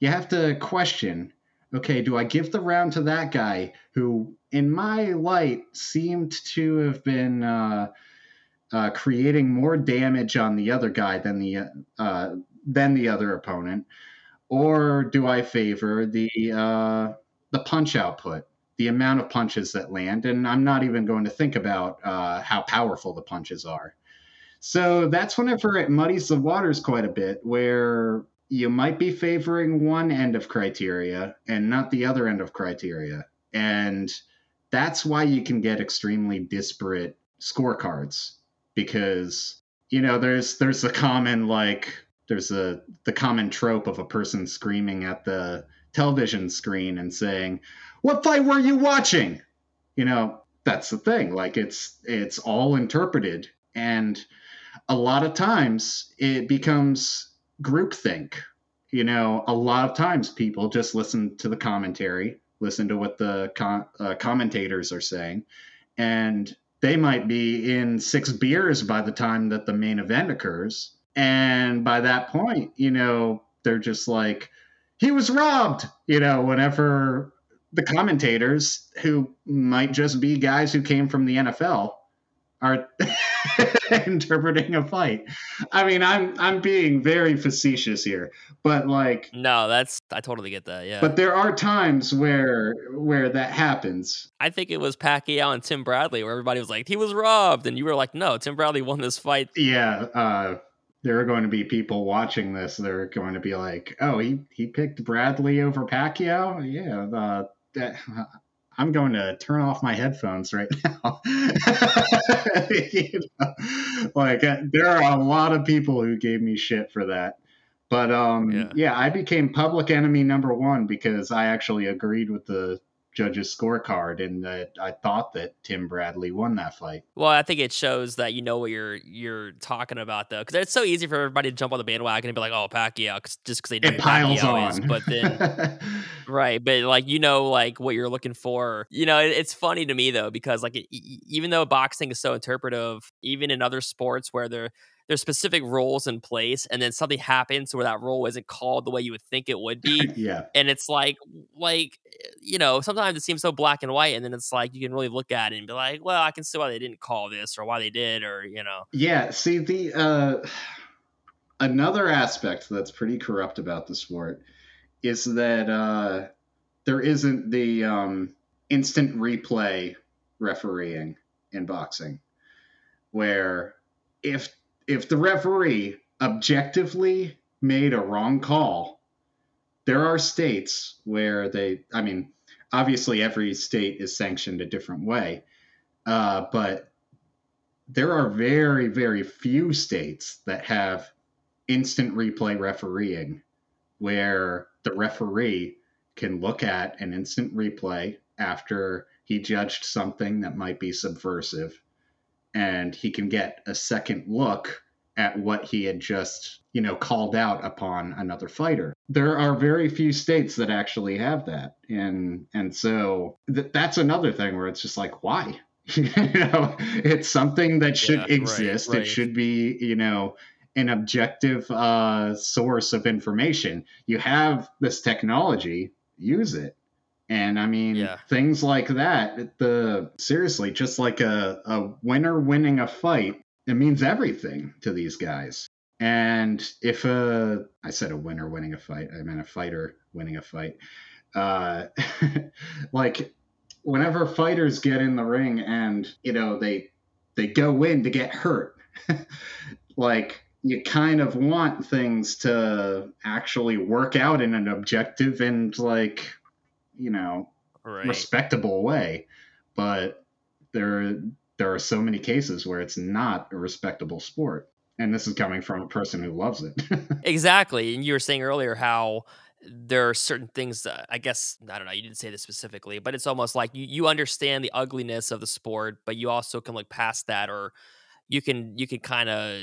you have to question okay do i give the round to that guy who in my light seemed to have been uh, uh, creating more damage on the other guy than the uh, than the other opponent, or do I favor the uh, the punch output, the amount of punches that land, and I'm not even going to think about uh, how powerful the punches are. So that's whenever it muddies the waters quite a bit, where you might be favoring one end of criteria and not the other end of criteria. And that's why you can get extremely disparate scorecards because you know there's there's a common like there's a the common trope of a person screaming at the television screen and saying what fight were you watching? You know that's the thing. Like it's it's all interpreted. And a lot of times it becomes groupthink. You know a lot of times people just listen to the commentary listen to what the uh, commentators are saying. And they might be in six beers by the time that the main event occurs. And by that point you know they're just like he was robbed you know whenever the commentators who might just be guys who came from the NFL are *laughs* interpreting a fight. I mean, I'm I'm being very facetious here, but like No, that's I totally get that. Yeah. but there are times where where that happens. I think it was Pacquiao and Tim Bradley where everybody was like, he was robbed. And you were like, no, Tim Bradley won this fight. Yeah, uh there are going to be people watching this. They're going to be like, "Oh, he he picked Bradley over Pacquiao." Yeah, uh, that, I'm going to turn off my headphones right *laughs* now. *laughs* You know, like uh, there are a lot of people who gave me shit for that. But um, Yeah. yeah. I became public enemy number one because I actually agreed with the judge's scorecard and that I thought that Tim Bradley won that fight. Well, I think it shows that you know what you're you're talking about though, because it's so easy for everybody to jump on the bandwagon and be like, "Oh, Pacquiao," 'cause- just because they know It piles Pacquiao is. on. But then, *laughs* right? But like you know, like what you're looking for. You know, it, it's funny to me though because like e- even though boxing is so interpretive, even in other sports where there there's specific roles in place, and then something happens where that role isn't called the way you would think it would be. *laughs* yeah. and it's like like you know sometimes it seems so black and white and then it's like you can really look at it and be like well i can see why they didn't call this or why they did or you know Yeah, see the uh *sighs* another aspect that's pretty corrupt about the sport is that uh there isn't the um instant replay refereeing in boxing where if if the referee objectively made a wrong call there are states where they i mean obviously every state is sanctioned a different way uh, but there are very, very few states that have instant replay refereeing where the referee can look at an instant replay after he judged something that might be subversive and he can get a second look at what he had just, you know, called out upon another fighter. There are very few states that actually have that. And and so th- that's another thing where it's just like why? *laughs* you know, it's something that should Yeah, right, exist. right. It should be, you know, an objective uh, source of information. You have this technology, use it. And I mean, Yeah. things like that. The seriously, just like a, a winner winning a fight, it means everything to these guys. And if a, I said a winner winning a fight, I meant a fighter winning a fight. Uh, *laughs* like whenever fighters get in the ring and you know they they go in to get hurt *laughs* like you kind of want things to actually work out in an objective and like you know right. respectable way but there there are so many cases where it's not a respectable sport and this is coming from a person who loves it. *laughs* Exactly and you were saying earlier how there are certain things that i guess i don't know you didn't say this specifically but it's almost like you, you understand the ugliness of the sport but you also can look past that or you can you can kind of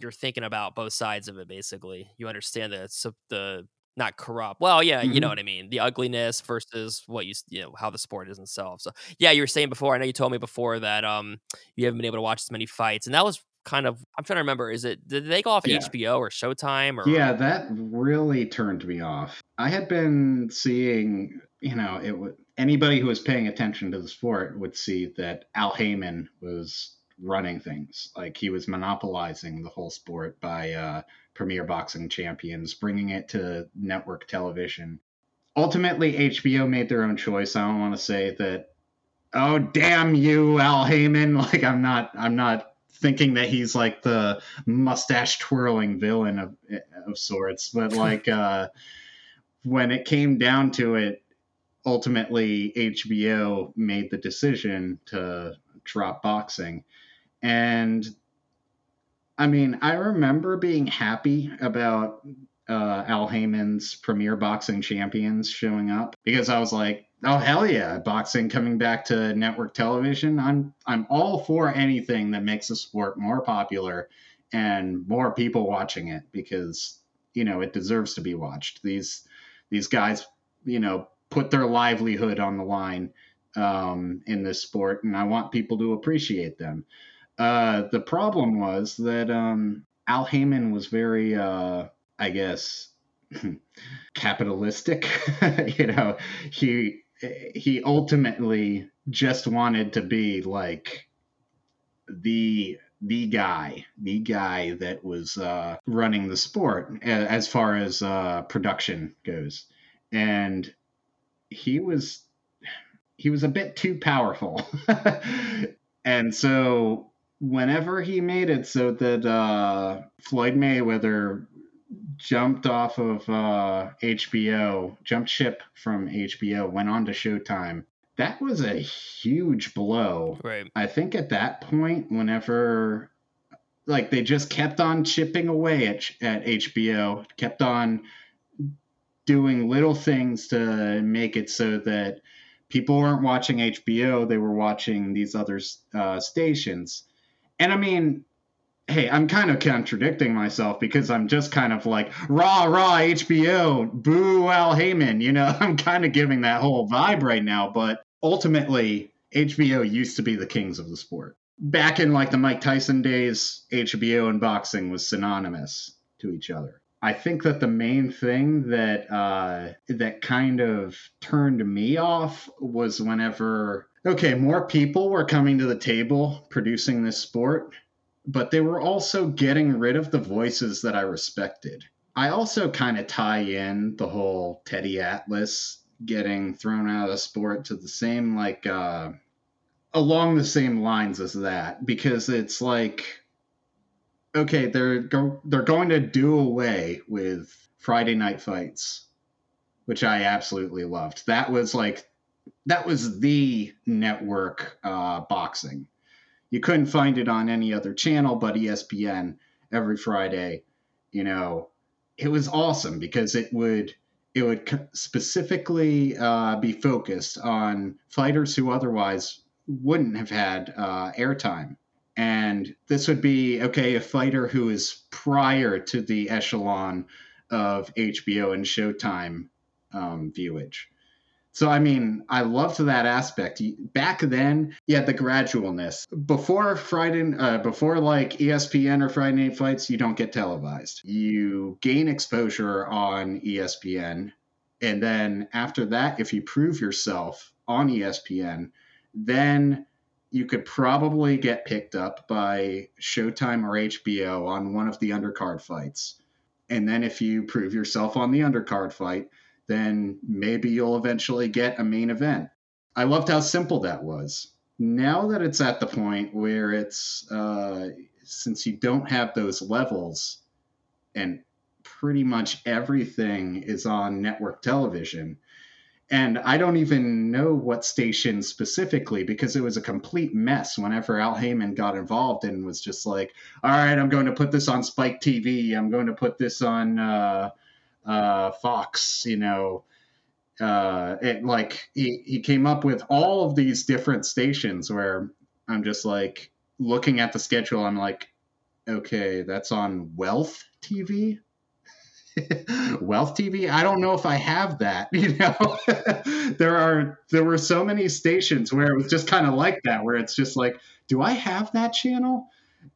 you're thinking about both sides of it basically. You understand that it's the not corrupt well yeah you know Mhm. what i mean the ugliness versus what you you know how the sport is itself so yeah you were saying before i know you told me before that um you haven't been able to watch as many fights and that was kind of i'm trying to remember is it did they go off Yeah. hbo or showtime or Yeah, that really turned me off. I had been seeing, you know, it would anybody who was paying attention to the sport would see that Al Haymon was running things. Like he was monopolizing the whole sport by uh, Premier Boxing Champions, bringing it to network television. Ultimately, HBO made their own choice. I don't want to say that. Oh damn you, Al Haymon! *laughs* Like I'm not, I'm not thinking that he's like the mustache twirling villain of of sorts. But *laughs* like uh, when it came down to it, ultimately HBO made the decision to drop boxing, and I mean, I remember being happy about uh, Al Haymon's Premier Boxing Champions showing up because I was like, oh hell yeah, boxing coming back to network television. I'm I'm all for anything that makes the sport more popular and more people watching it because you know it deserves to be watched. These these guys, you know, put their livelihood on the line um, in this sport, and I want people to appreciate them. Uh, the problem was that um, Al Haymon was very, uh, I guess, *laughs* capitalistic. *laughs* you know, he he ultimately just wanted to be like the the guy, the guy that was uh, running the sport as far as uh, production goes, and he was he was a bit too powerful, *laughs* and so whenever he made it so that uh, Floyd Mayweather jumped off of uh, HBO, jumped ship from HBO, went on to Showtime. That was a huge blow. Right. I think at that point, whenever like they just kept on chipping away at, at HBO, kept on doing little things to make it so that people weren't watching HBO, they were watching these other uh, stations. And I mean, hey, I'm kind of contradicting myself because I'm just kind of like rah rah HBO, boo Al Haymon. You know, *laughs* I'm kind of giving that whole vibe right now. But ultimately, HBO used to be the kings of the sport. Back in like the Mike Tyson days, HBO and boxing was synonymous to each other. I think that the main thing that uh, that kind of turned me off was whenever okay, more people were coming to the table producing this sport but they were also getting rid of the voices that I respected. I also kind of tie in the whole Teddy Atlas getting thrown out of the sport to the same like uh along the same lines as that because it's like okay they're go- they're going to do away with Friday night fights which I absolutely loved. That was like that was the network uh boxing you couldn't find it on any other channel but ESPN every Friday. You know, it was awesome because it would it would specifically uh, be focused on fighters who otherwise wouldn't have had uh, airtime. And this would be okay a fighter who is prior to the echelon of HBO and Showtime um, viewage. So I mean, I loved that aspect. Back then, you had the gradualness. Before Friday, uh, before like ESPN or Friday Night Fights, you don't get televised. You gain exposure on ESPN, and then after that, if you prove yourself on ESPN, then you could probably get picked up by Showtime or HBO on one of the undercard fights. And then if you prove yourself on the undercard fight, then maybe you'll eventually get a main event. I loved how simple that was. Now that it's at the point where it's, uh, since you don't have those levels and pretty much everything is on network television, and I don't even know what station specifically because it was a complete mess whenever Al Haymon got involved and was just like, all right, I'm going to put this on Spike TV. I'm going to put this on uh, uh, Fox, you know, uh, it, like he, he came up with all of these different stations where I'm just like looking at the schedule. I'm like, okay, that's on Wealth TV. *laughs* Wealth TV. I don't know if I have that. *laughs* You know, *laughs* there are there were so many stations where it was just kind of like that, where it's just like, do I have that channel?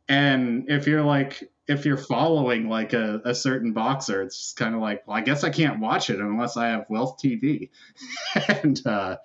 And if you're like, if you're following like a, a certain boxer, it's kind of like, well, I guess I can't watch it unless I have Wealth TV. and uh,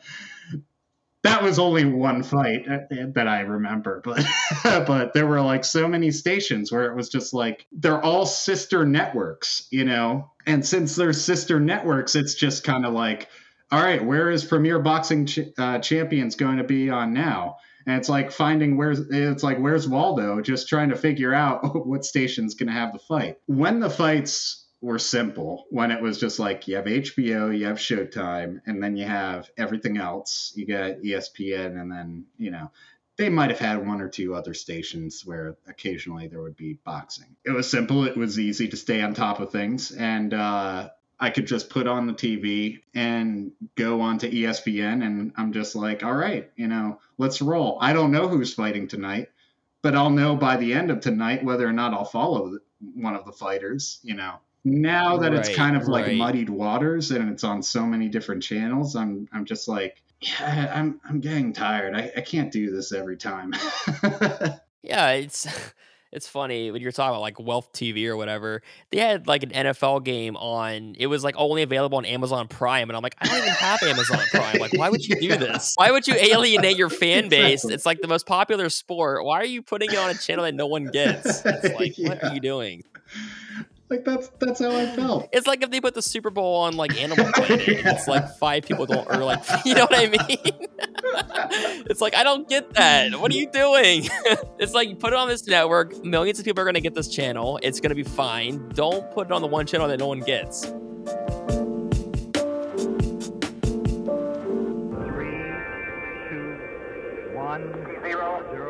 that was only one fight that I remember, but *laughs* but there were like so many stations where it was just like they're all sister networks, you know. And since they're sister networks, it's just kind of like, all right, where is Premier Boxing Ch- uh, Champions going to be on now? And it's like finding where's it's like where's Waldo, just trying to figure out *laughs* what station's going to have the fight. When the fights were simple, when it was just like you have HBO, you have Showtime, and then you have everything else. You got ESPN, and then you know they might have had one or two other stations where occasionally there would be boxing. It was simple. It was easy to stay on top of things, and uh, I could just put on the TV and go on to ESPN, and I'm just like, all right, you know, let's roll. I don't know who's fighting tonight, but I'll know by the end of tonight whether or not I'll follow one of the fighters, you know. Now that right, it's kind of like right. muddied waters and it's on so many different channels, I'm I'm just like, yeah, I'm I'm getting tired. I, I can't do this every time. *laughs* yeah, it's *laughs* it's funny when you're talking about like Wealth TV or whatever. They had like an NFL game on. It was like only available on Amazon Prime, and I'm like, I don't even have Amazon Prime. Like, why would you do this? Why would you alienate your fan *laughs* base? Exactly. It's like the most popular sport. Why are you putting it on a channel that no one gets? It's like, yeah. what are you doing? Like that's that's how I felt. It's like if they put the Super Bowl on like Animal Planet. yeah. It's like five people don't, or like *laughs* you know what I mean. *laughs* it's like I don't get that. What are you doing? *laughs* it's like you put it on this network. Millions of people are gonna get this channel. It's gonna be fine. Don't put it on the one channel that no one gets. Three, two, one, zero, zero.